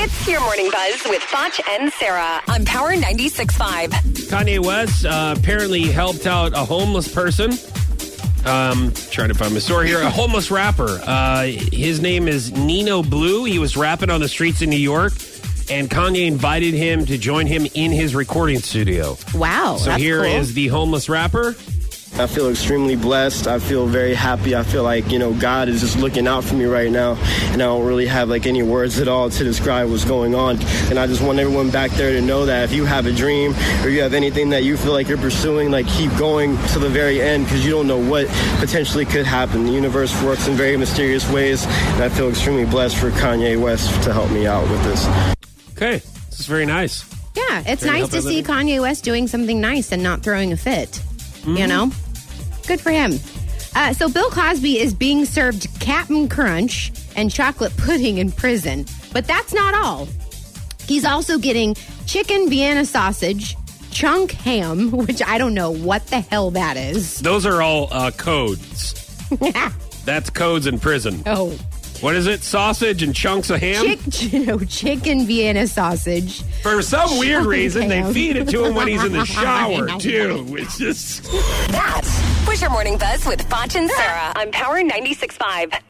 It's your morning buzz with Foch and Sarah on Power 96.5. Kanye West uh, apparently helped out a homeless person. Um, trying to find my story here. A homeless rapper. Uh, his name is Nino Blue. He was rapping on the streets in New York, and Kanye invited him to join him in his recording studio. Wow. So that's here is cool. the homeless rapper. I feel extremely blessed. I feel very happy. I feel like, you know, God is just looking out for me right now. And I don't really have like any words at all to describe what's going on. And I just want everyone back there to know that if you have a dream or you have anything that you feel like you're pursuing, like keep going to the very end because you don't know what potentially could happen. The universe works in very mysterious ways. And I feel extremely blessed for Kanye West to help me out with this. Okay, this is very nice. Yeah, it's Trying to nice to see everybody. Kanye West doing something nice and not throwing a fit. You Mm-hmm. know? Good for him. Uh, so, Bill Cosby is being served Captain Crunch and chocolate pudding in prison. But that's not all. He's also getting chicken Vienna sausage, chunk ham, which I don't know what the hell that is. Those are all uh, codes. That's codes in prison. oh, What is it? Sausage and chunks of ham? chick, no, chicken Vienna sausage. For some weird reason, they feed it to him when he's in the shower, too. It's just. That was your morning buzz with Foch and Sarah on Power 96.5.